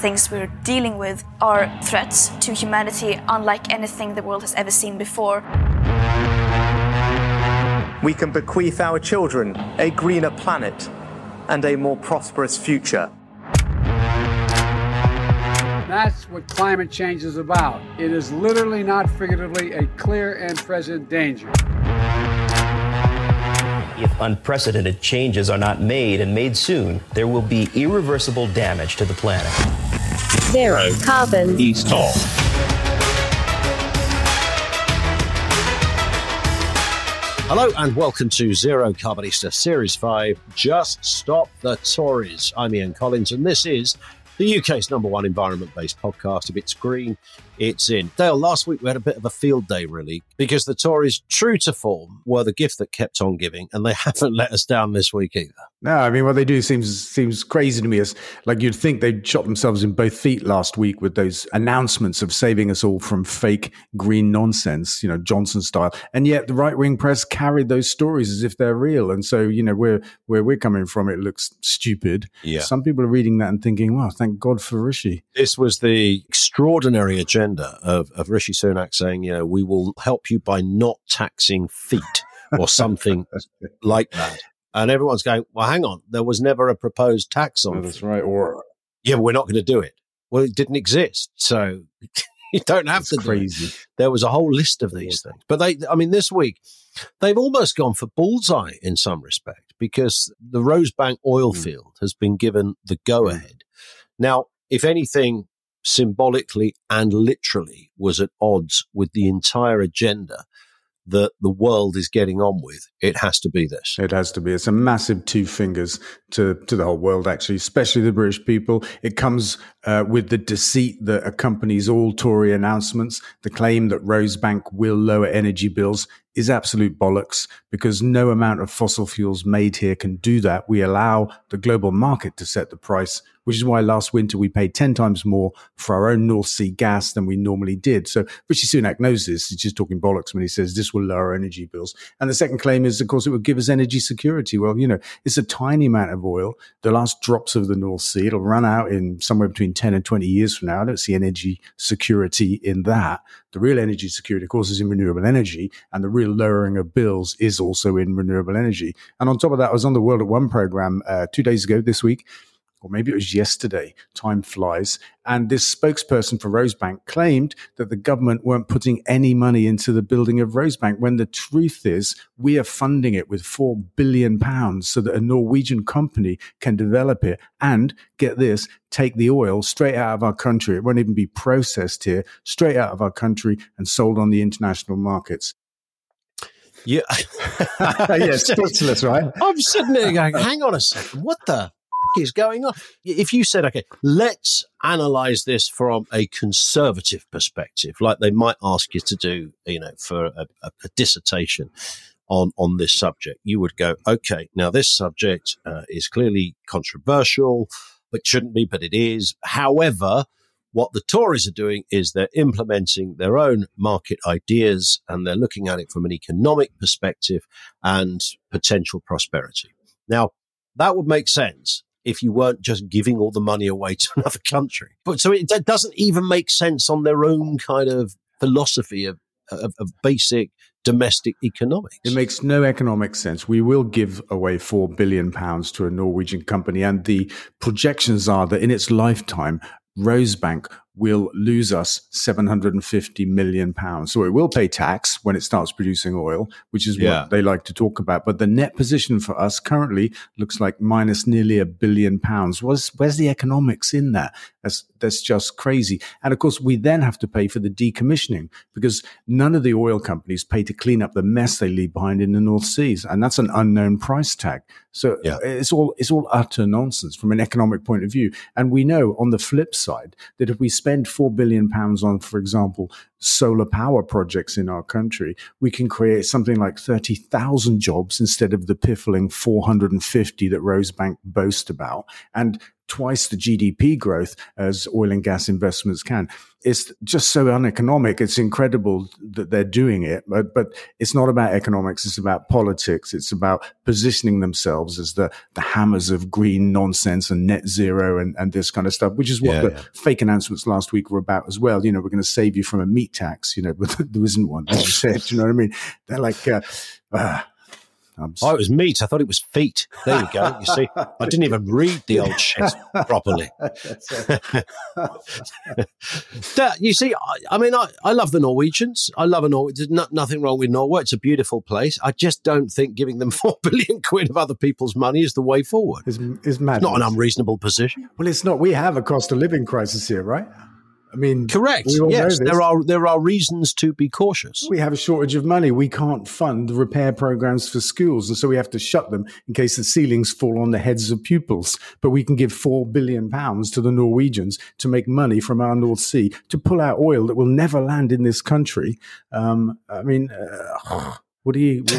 things we're dealing with are threats to humanity unlike anything the world has ever seen before. We can bequeath our children a greener planet and a more prosperous future. That's what climate change is about. It is literally, not figuratively, a clear and present danger. If unprecedented changes are not made and made soon, there will be irreversible damage to the planet. Zero carbon. East Talk. Hello and welcome to Zero Carbonista Series 5 Just Stop the Tories. I'm Ian Collins and this is the UK's number one environment based podcast. If it's green, it's in. Dale, last week we had a bit of a field day, really, because the Tories, true to form, were the gift that kept on giving, and they haven't let us down this week either. No, I mean what they do seems seems crazy to me. As like you'd think they'd shot themselves in both feet last week with those announcements of saving us all from fake green nonsense, you know, Johnson style. And yet the right wing press carried those stories as if they're real. And so you know where where we're coming from, it looks stupid. Yeah. Some people are reading that and thinking, "Well, thank God for Rishi." This was the extraordinary agenda of, of Rishi Sunak saying, you know, we will help you by not taxing feet or something like that. And everyone's going, well, hang on, there was never a proposed tax on Oh, feet. that's right. Or Yeah, we're not going to do it. Well, it didn't exist. So you don't have it's to do it. crazy. There was a whole list of these things. But they, I mean, this week, they've almost gone for bullseye in some respect because the Rosebank oil Mm. field has been given the go ahead. Now, if anything, symbolically and literally was at odds with the entire agenda that the world is getting on with, it has to be this. It has to be. It's a massive two fingers to, to the whole world, actually, especially the British people. It comes uh, with the deceit that accompanies all Tory announcements. The claim that Rosebank will lower energy bills is absolute bollocks because no amount of fossil fuels made here can do that. We allow the global market to set the price, which is why last winter we paid 10 times more for our own North Sea gas than we normally did. So Rishi Sunak knows this. He's just talking bollocks when he says this will lower energy bills. And the second claim is, of course, it would give us energy security. Well, you know, it's a tiny amount of oil. The last drops of the North Sea, it'll run out in somewhere between 10 and 20 years from now. I don't see energy security in that. The real energy security, of course, is in renewable energy, and the real lowering of bills is also in renewable energy. And on top of that, I was on the World at One program uh, two days ago this week, or maybe it was yesterday. Time flies. And this spokesperson for Rosebank claimed that the government weren't putting any money into the building of Rosebank, when the truth is we are funding it with four billion pounds so that a Norwegian company can develop it and get this, take the oil straight out of our country. It won't even be processed here, straight out of our country and sold on the international markets. Yeah. yeah, speechless, right? I'm sitting there going, hang on a second, what the is going on? If you said, okay, let's analyze this from a conservative perspective, like they might ask you to do, you know, for a, a, a dissertation on, on this subject, you would go, okay, now this subject uh, is clearly controversial, but shouldn't be, but it is. However, what the Tories are doing is they're implementing their own market ideas and they're looking at it from an economic perspective and potential prosperity. Now, that would make sense if you weren't just giving all the money away to another country. But so it d- doesn't even make sense on their own kind of philosophy of, of, of basic domestic economics. It makes no economic sense. We will give away four billion pounds to a Norwegian company, and the projections are that in its lifetime, Rosebank will lose us 750 million pounds. So it will pay tax when it starts producing oil, which is Yeah. what they like to talk about. But the net position for us currently looks like minus nearly a billion pounds. Where's, where's the economics in that? That's, that's just crazy. And of course, we then have to pay for the decommissioning because none of the oil companies pay to clean up the mess they leave behind in the North Seas. And that's an unknown price tag. So Yeah. it's all, it's all utter nonsense from an economic point of view. And we know on the flip side that if we spend four billion pounds on, for example, solar power projects in our country, we can create something like 30,000 jobs instead of the piffling 450 that Rosebank boast about. And twice the GDP growth as oil and gas investments can. It's just so uneconomic. It's incredible that they're doing it, but, but it's not about economics. It's about politics. It's about positioning themselves as the, the hammers of green nonsense and net zero and, and this kind of stuff, which is what Yeah, the yeah. fake announcements last week were about as well. You know, we're going to save you from a meat tax, you know, but there isn't one, as you said. You know what I mean? They're like, uh, uh, I'm Oh, it was meat. I thought it was feet. There you go. You see, I didn't even read the old shit properly. That- you see, I, I mean, I, I love the Norwegians. I love a Norway. There's no, nothing wrong with Norway. It's a beautiful place. I just don't think giving them four billion quid of other people's money is the way forward. is, is mad. Not an unreasonable position. Well, it's not. We have a cost of living crisis here, right? I mean, Correct. We all know Yes, there are there are reasons to be cautious. We have a shortage of money. We can't fund repair programs for schools. And so we have to shut them in case the ceilings fall on the heads of pupils. But we can give four billion pounds to the Norwegians to make money from our North Sea to pull out oil that will never land in this country. Um, I mean, uh, what do you.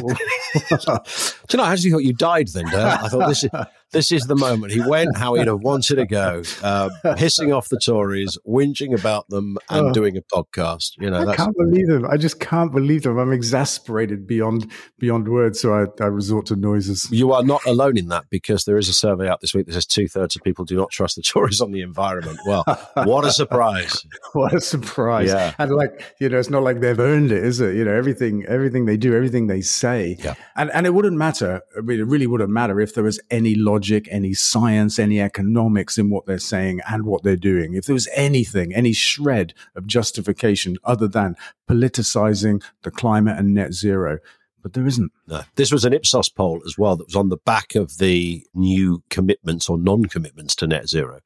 Do you know, I actually thought you died then, Dale. I thought this is this is the moment. He went how he'd have wanted to go, uh, hissing off the Tories, whinging about them, and Oh. doing a podcast. You know, I can't believe them. I just can't believe them. I'm exasperated beyond beyond words. So I, I resort to noises. you are not alone in that because there is a survey out this week that says two thirds of people do not trust the Tories on the environment. Well, what a surprise! what a surprise Yeah. and like you know it's not like they've earned it is it you know everything everything they do everything they say Yeah. and and it wouldn't matter I mean, it really wouldn't matter if there was any logic any science any economics in what they're saying and what they're doing. If there was anything any shred of justification other than politicizing the climate and net zero but there isn't No. This was an Ipsos poll as well that was on the back of the new commitments or non commitments to net zero.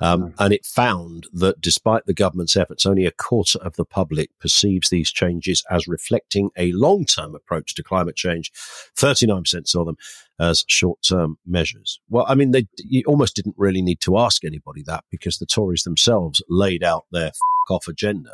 Um, and it found that despite the government's efforts, only a quarter of the public perceives these changes as reflecting a long term approach to climate change. 39% saw them as short term measures. Well, I mean, they you almost didn't really need to ask anybody that because the Tories themselves laid out their f- off agenda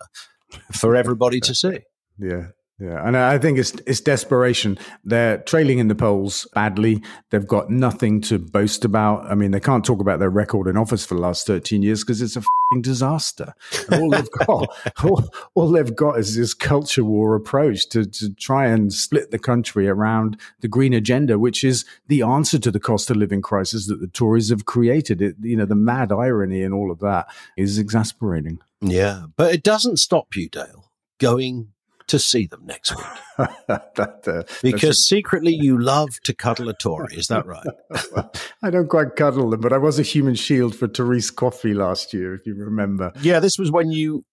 for everybody to see. Yeah. Yeah, and I think it's it's desperation. They're trailing in the polls badly. They've got nothing to boast about. I mean, they can't talk about their record in office for the last thirteen years because it's a disaster. And all they've got, all, all they've got is this culture war approach to to try and split the country around the green agenda, which is the answer to the cost of living crisis that the Tories have created. It, you know, the mad irony in all of that is exasperating. Yeah. But it doesn't stop you, Dale, going to see them next week. That, uh, Because secretly you love to cuddle a Tory. Is that right? I don't quite cuddle them, but I was a human shield for Therese Coffey last year, if you remember. yeah, this was when you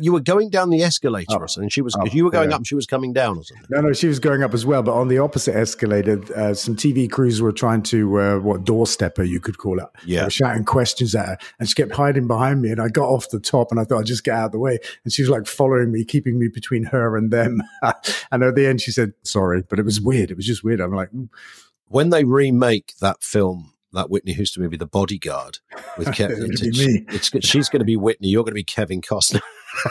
you were going down the escalator Oh. or something. She was Oh, you were going yeah. up and she was coming down or something. No, no, she was going up as well, but on the opposite escalator, uh, some TV crews were trying to, uh, what, doorstep her, you could call it. Yeah. They were shouting questions at her, and she kept hiding behind me, and I got off the top, and I thought I'd just get out of the way. And she was like following me, keeping me between her and them. and at the end, she said, sorry, but it was weird. It was just weird. I'm like, mm, When they remake that film, that Whitney Houston movie, The Bodyguard, with Kevin, It's gonna it's, be me. it's, she's going to be Whitney. You're going to be Kevin Costner.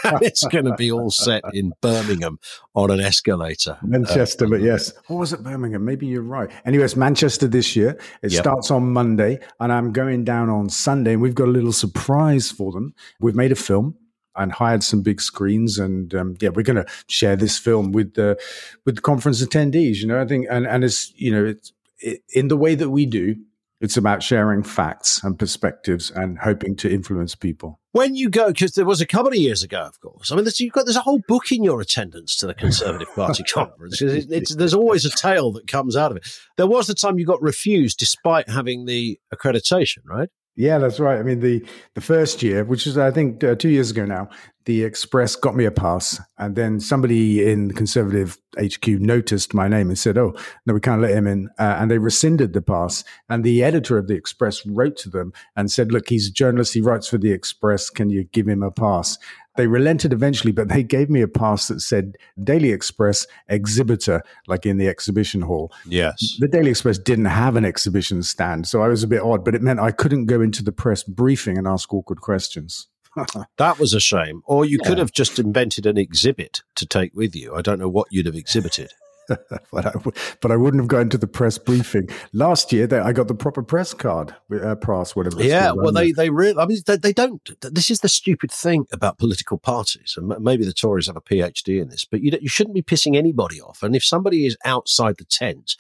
And it's going to be all set in Birmingham on an escalator. Manchester, but yes. Or was it Birmingham? Maybe you're right. Anyway, it's Manchester this year. It Yep. starts on Monday, and I'm going down on Sunday, and we've got a little surprise for them. We've made a film and hired some big screens, and um, yeah, we're going to share this film with the with the conference attendees. You know, I think, and and it's you know, it's it, in the way that we do. It's about sharing facts and perspectives and hoping to influence people. When you go, because there was a couple of years ago, of course. I mean, there's, you've got there's a whole book in your attendance to the Conservative Party conference. It's, it's, there's always a tale that comes out of it. There was the time you got refused despite having the accreditation, right? Yeah, that's right. I mean, the the first year, which is I think uh, two years ago now, the Express got me a pass, and then somebody in Conservative HQ noticed my name and said, "Oh, no, we can't let him in," uh, and they rescinded the pass. And the editor of the Express wrote to them and said, "Look, he's a journalist. He writes for the Express. Can you give him a pass?" They relented eventually, but they gave me a pass that said Daily Express exhibitor, like in the exhibition hall. Yes. The Daily Express didn't have an exhibition stand, so I was a bit odd, but it meant I couldn't go into the press briefing and ask awkward questions. That was a shame. Or you could have just invented an exhibit to take with you. I don't know what you'd have exhibited. but, I, w- but I wouldn't have gone to the press briefing. Last year, they, I got the proper press card, uh, pass, whatever. Yeah, well, they they really. I mean, they, they don't. This is the stupid thing about political parties, and maybe the Tories have a PhD in this, but you you shouldn't be pissing anybody off. And if somebody is outside the tent,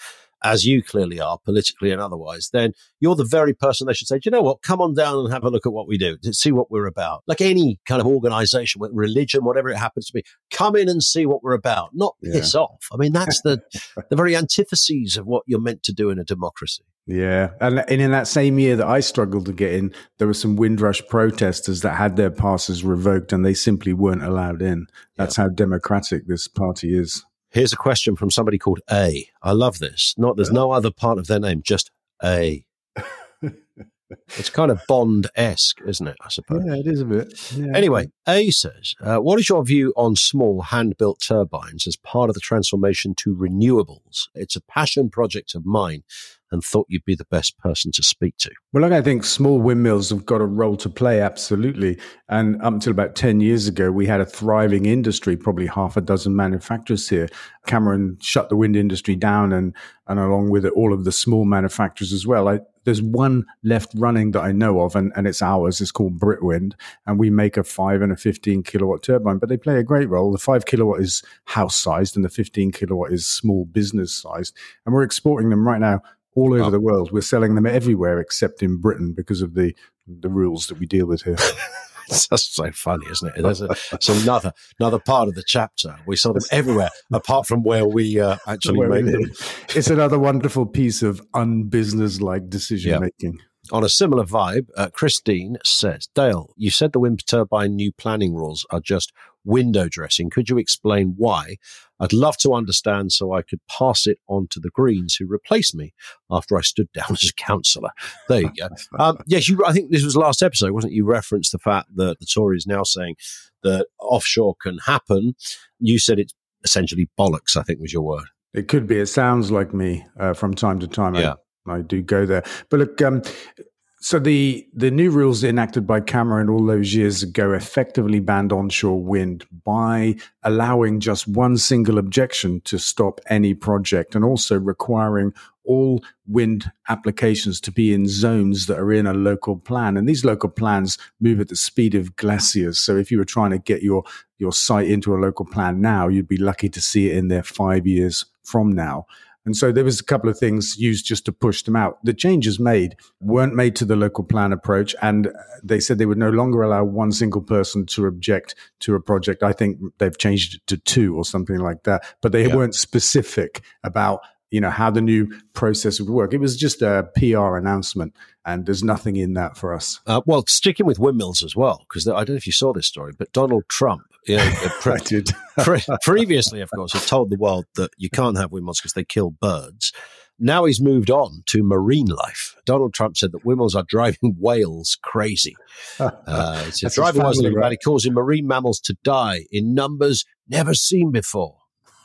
as you clearly are, politically and otherwise, then you're the very person they should say, "Do you know what? Come on down and have a look at what we do, to see what we're about." Like any kind of organisation, with religion, whatever it happens to be, come in and see what we're about, not Yeah. piss off. I mean, that's the the very antitheses of what you're meant to do in a democracy. Yeah, and, and in that same year that I struggled to get in, there were some Windrush protesters that had their passes revoked, and they simply weren't allowed in. That's how democratic this party is. Here's a question from somebody called A. I love this. Not there's no other part of their name, just A. it's kind of Bond esque, isn't it? I suppose. Yeah, it is a bit. Yeah. Anyway, A says, uh, "What is your view on small hand-built turbines as part of the transformation to renewables? It's a passion project of mine, and thought you'd be the best person to speak to." Well, I think small windmills have got a role to play, absolutely. And up until about 10 years ago, we had a thriving industry, probably half a dozen manufacturers here. Cameron shut the wind industry down and, and along with it, all of the small manufacturers as well. I, there's one left running that I know of, and, and it's ours. It's called Britwind, and we make a 5 and a 15 kilowatt turbine, but they play a great role. The 5 kilowatt is house sized, and the 15 kilowatt is small business sized. And we're exporting them right now all over Oh. the world. We're selling them everywhere except in Britain because of the the rules that we deal with here. It's just so funny, isn't it? There's a, it's another another part of the chapter. We sell them everywhere, apart from where we uh, actually Where make them. It's another wonderful piece of unbusiness-like decision Yeah. making. On a similar vibe, uh, Christine says, Dale, you said the wind turbine new planning rules are just window dressing. Could you explain why? I'd love to understand so I could pass it on to the Greens who replaced me after I stood down as a councillor. There you go. Um, yes, you. I think this was last episode, wasn't it? You referenced the fact that the Tories now saying that offshore can happen. You said it's essentially bollocks. I think was your word. It could be. It sounds like me uh, from time to time. Yeah. I, I do go there. But look, um, so the the new rules enacted by Cameron all those years ago effectively banned onshore wind by allowing just one single objection to stop any project, and also requiring all wind applications to be in zones that are in a local plan. And these local plans move at the speed of glaciers. So if you were trying to get your your site into a local plan now, you'd be lucky to see it in there five years from now. And so there was a couple of things used just to push them out. The changes made weren't made to the local plan approach, and they said they would no longer allow one single person to object to a project. I think they've changed it to two or something like that, but they Yeah. weren't specific about you know how the new process would work. It was just a PR announcement, and there's nothing in that for us. Uh, well, sticking with windmills as well, because I don't know if you saw this story, but Donald Trump, uh, pre- I did. pre- previously, of course, had told the world that you can't have windmills because they kill birds. Now he's moved on to marine life. Donald Trump said that windmills are driving whales crazy. Uh, he said driving whales right? causing marine mammals to die in numbers never seen before.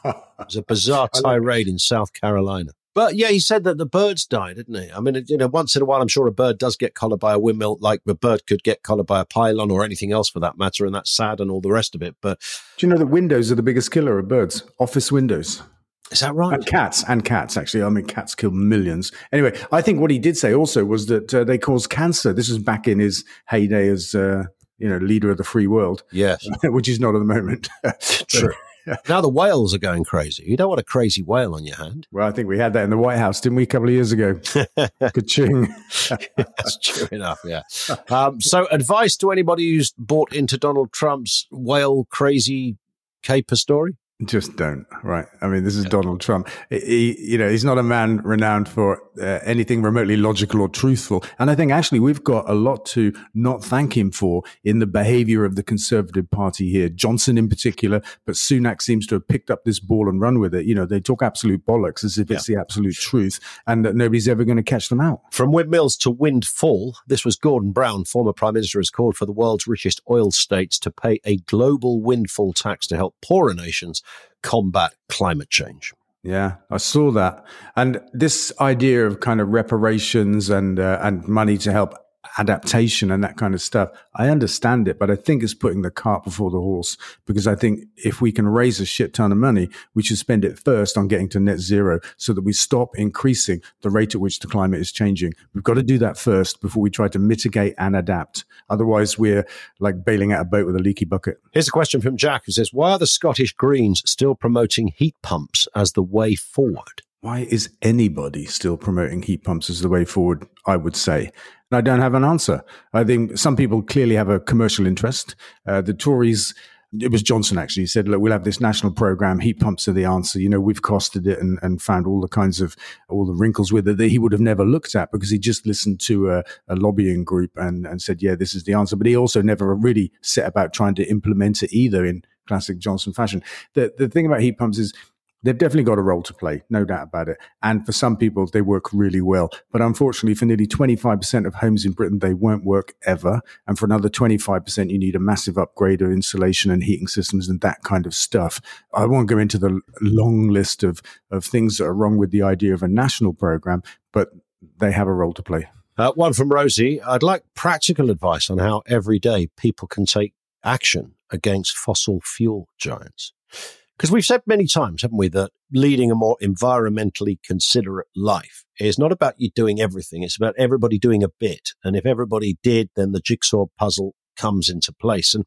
It was a bizarre like tirade in South Carolina. But yeah, he said that the birds died, didn't he? I mean, you know, once in a while, I'm sure a bird does get collared by a windmill, like a bird could get collared by a pylon or anything else for that matter, and that's sad and all the rest of it. But Do you know that windows are the biggest killer of birds? Office windows. is that right? And cats, and cats, actually. I mean, cats kill millions. Anyway, I think what he did say also was that uh, they cause cancer. This was back in his heyday as, uh, you know, leader of the free world, Yes, which he's not at the moment. true. Now the whales are going crazy. You don't want a crazy whale on your hand. well, I think we had that in the White House, didn't we, a couple of years ago? Ka-ching. That's true enough, yeah. Um, so, advice to anybody who's bought into Donald Trump's whale crazy caper story? Just don't, right? I mean, this is Donald Trump. He, you know, he's not a man renowned for uh, anything remotely logical or truthful. And I think actually we've got a lot to not thank him for in the behavior of the Conservative Party here. Johnson in particular, but Sunak seems to have picked up this ball and run with it. You know, they talk absolute bollocks as if it's the absolute truth and that nobody's ever going to catch them out. From windmills to windfall, this was Gordon Brown, former Prime Minister, has called for the world's richest oil states to pay a global windfall tax to help poorer nations combat climate change. Yeah, I saw that. And this idea of kind of reparations and uh, and money to help adaptation and that kind of stuff. I understand it, but I think it's putting the cart before the horse because I think if we can raise a shit ton of money, we should spend it first on getting to net zero so that we stop increasing the rate at which the climate is changing. We've got to do that first before we try to mitigate and adapt. Otherwise, we're like bailing out a boat with a leaky bucket. Here's a question from Jack who says, Why are the Scottish Greens still promoting heat pumps as the way forward? Why is anybody still promoting heat pumps as the way forward? I would say. And I don't have an answer. I think some people clearly have a commercial interest. Uh, the Tories, it was Johnson actually said, look, we'll have this national program. Heat pumps are the answer. You know, we've costed it and, and found all the kinds of, all the wrinkles with it that he would have never looked at because he just listened to a, a lobbying group and, and said, yeah, this is the answer. But he also never really set about trying to implement it either in classic Johnson fashion. The, the thing about heat pumps is they've definitely got a role to play, no doubt about it. And for some people, they work really well. But unfortunately, for nearly 25% of homes in Britain, they won't work ever. And for another 25%, you need a massive upgrade of insulation and heating systems and that kind of stuff. I won't go into the long list of, of things that are wrong with the idea of a national program, but they have a role to play. Uh, one from Rosie. I'd like practical advice on how every day people can take action against fossil fuel giants. Because we've said many times, haven't we, that leading a more environmentally considerate life is not about you doing everything. It's about everybody doing a bit. And if everybody did, then the jigsaw puzzle comes into place. And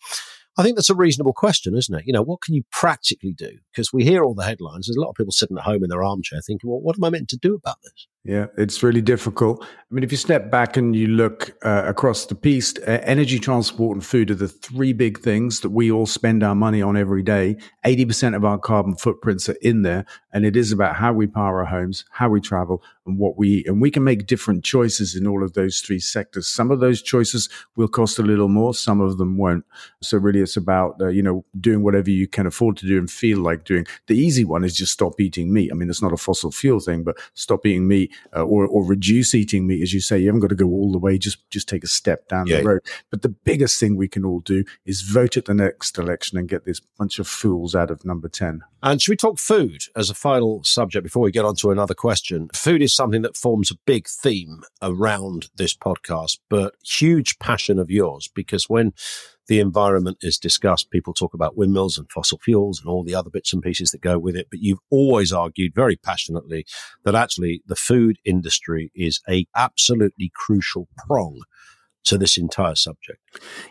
I think that's a reasonable question, isn't it? You know, what can you practically do? Because we hear all the headlines. There's a lot of people sitting at home in their armchair thinking, well, what am I meant to do about this? Yeah, it's really difficult. I mean, if you step back and you look uh, across the piece, uh, energy, transport, and food are the three big things that we all spend our money on every day. 80% of our carbon footprints are in there. And it is about how we power our homes, how we travel, and what we eat. And we can make different choices in all of those three sectors. Some of those choices will cost a little more, some of them won't. So, really, it's about, uh, you know, doing whatever you can afford to do and feel like doing. The easy one is just stop eating meat. I mean, it's not a fossil fuel thing, but stop eating meat uh, or, or reduce eating meat, as you say. You haven't got to go all the way. Just just take a step down yeah. the road. But the biggest thing we can all do is vote at the next election and get this bunch of fools out of number ten. And should we talk food as a final subject before we get on to another question? Food is something that forms a big theme around this podcast, but huge passion of yours because when the environment is discussed. People talk about windmills and fossil fuels and all the other bits and pieces that go with it. But you've always argued very passionately that actually the food industry is a absolutely crucial prong to this entire subject?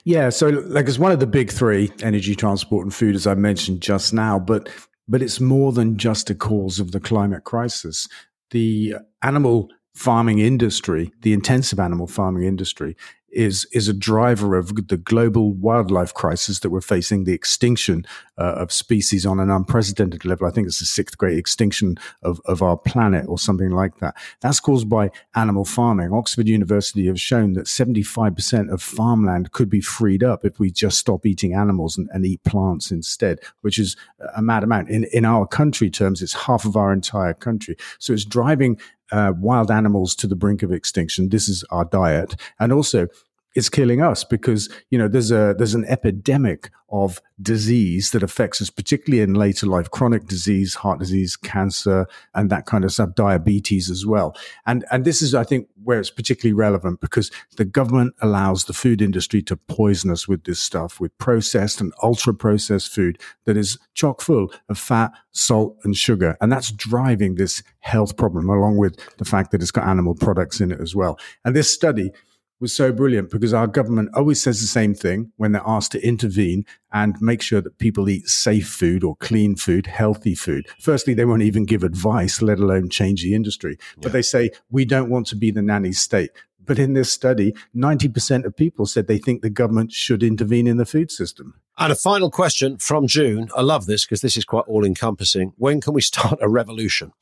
Yeah, so like it's one of the big three: energy, transport, and food, as I mentioned just now. But but it's more than just a cause of the climate crisis. The animal farming industry, the intensive animal farming industry, is is a driver of the global wildlife crisis that we're facing, the extinction uh, of species on an unprecedented level. I think it's the sixth great extinction of, of our planet or something like that. That's caused by animal farming. Oxford University have shown that 75% of farmland could be freed up if we just stop eating animals and, and eat plants instead, which is a mad amount. In, in our country terms, it's half of our entire country. So it's driving uh, wild animals to the brink of extinction. This is our diet. And also, it's killing us because you know there's a there's an epidemic of disease that affects us particularly in later life chronic disease heart disease cancer and that kind of stuff diabetes as well. And and this is i think where it's particularly relevant because the government allows the food industry to poison us with this stuff with processed and ultra processed food that is chock full of fat salt and sugar. And that's driving this health problem along with the fact that it's got animal products in it as well. And this study was so brilliant because our government always says the same thing when they're asked to intervene and make sure that people eat safe food or clean food, healthy food. Firstly, they won't even give advice, let alone change the industry. Yeah. But they say, we don't want to be the nanny state. But in this study, 90% of people said they think the government should intervene in the food system. And a final question from June. I love this because this is quite all encompassing. When can we start a revolution?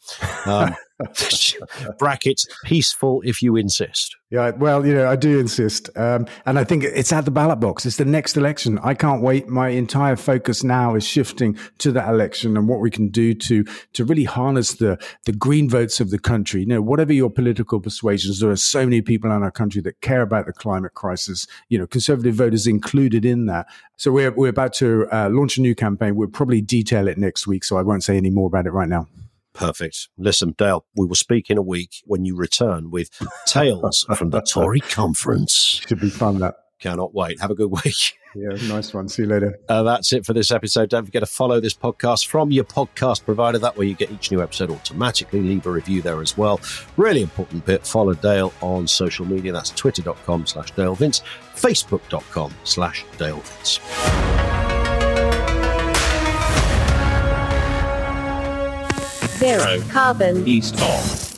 Um, brackets, peaceful if you insist. Yeah, well, you know, I do insist. Um, and I think it's at the ballot box. It's the next election. I can't wait. My entire focus now is shifting to that election and what we can do to, to really harness the, the green votes of the country. You know, whatever your political persuasions, there are so many people in our country that care about the climate crisis, you know, conservative voters included in that. So we're, we're about to uh, launch a new campaign. We'll probably detail it next week. So I won't say any more about it right now. Perfect. Listen, Dale, we will speak in a week when you return with Tales from the Tory Conference. Should be fun, that. Cannot wait. Have a good week. Yeah, nice one. See you later. Uh, that's it for this episode. Don't forget to follow this podcast from your podcast provider. That way you get each new episode automatically. Leave a review there as well. Really important bit. Follow Dale on social media. That's twitter.com slash Dale Vince, facebook.com slash Dale Vince. Zero Carbonista of.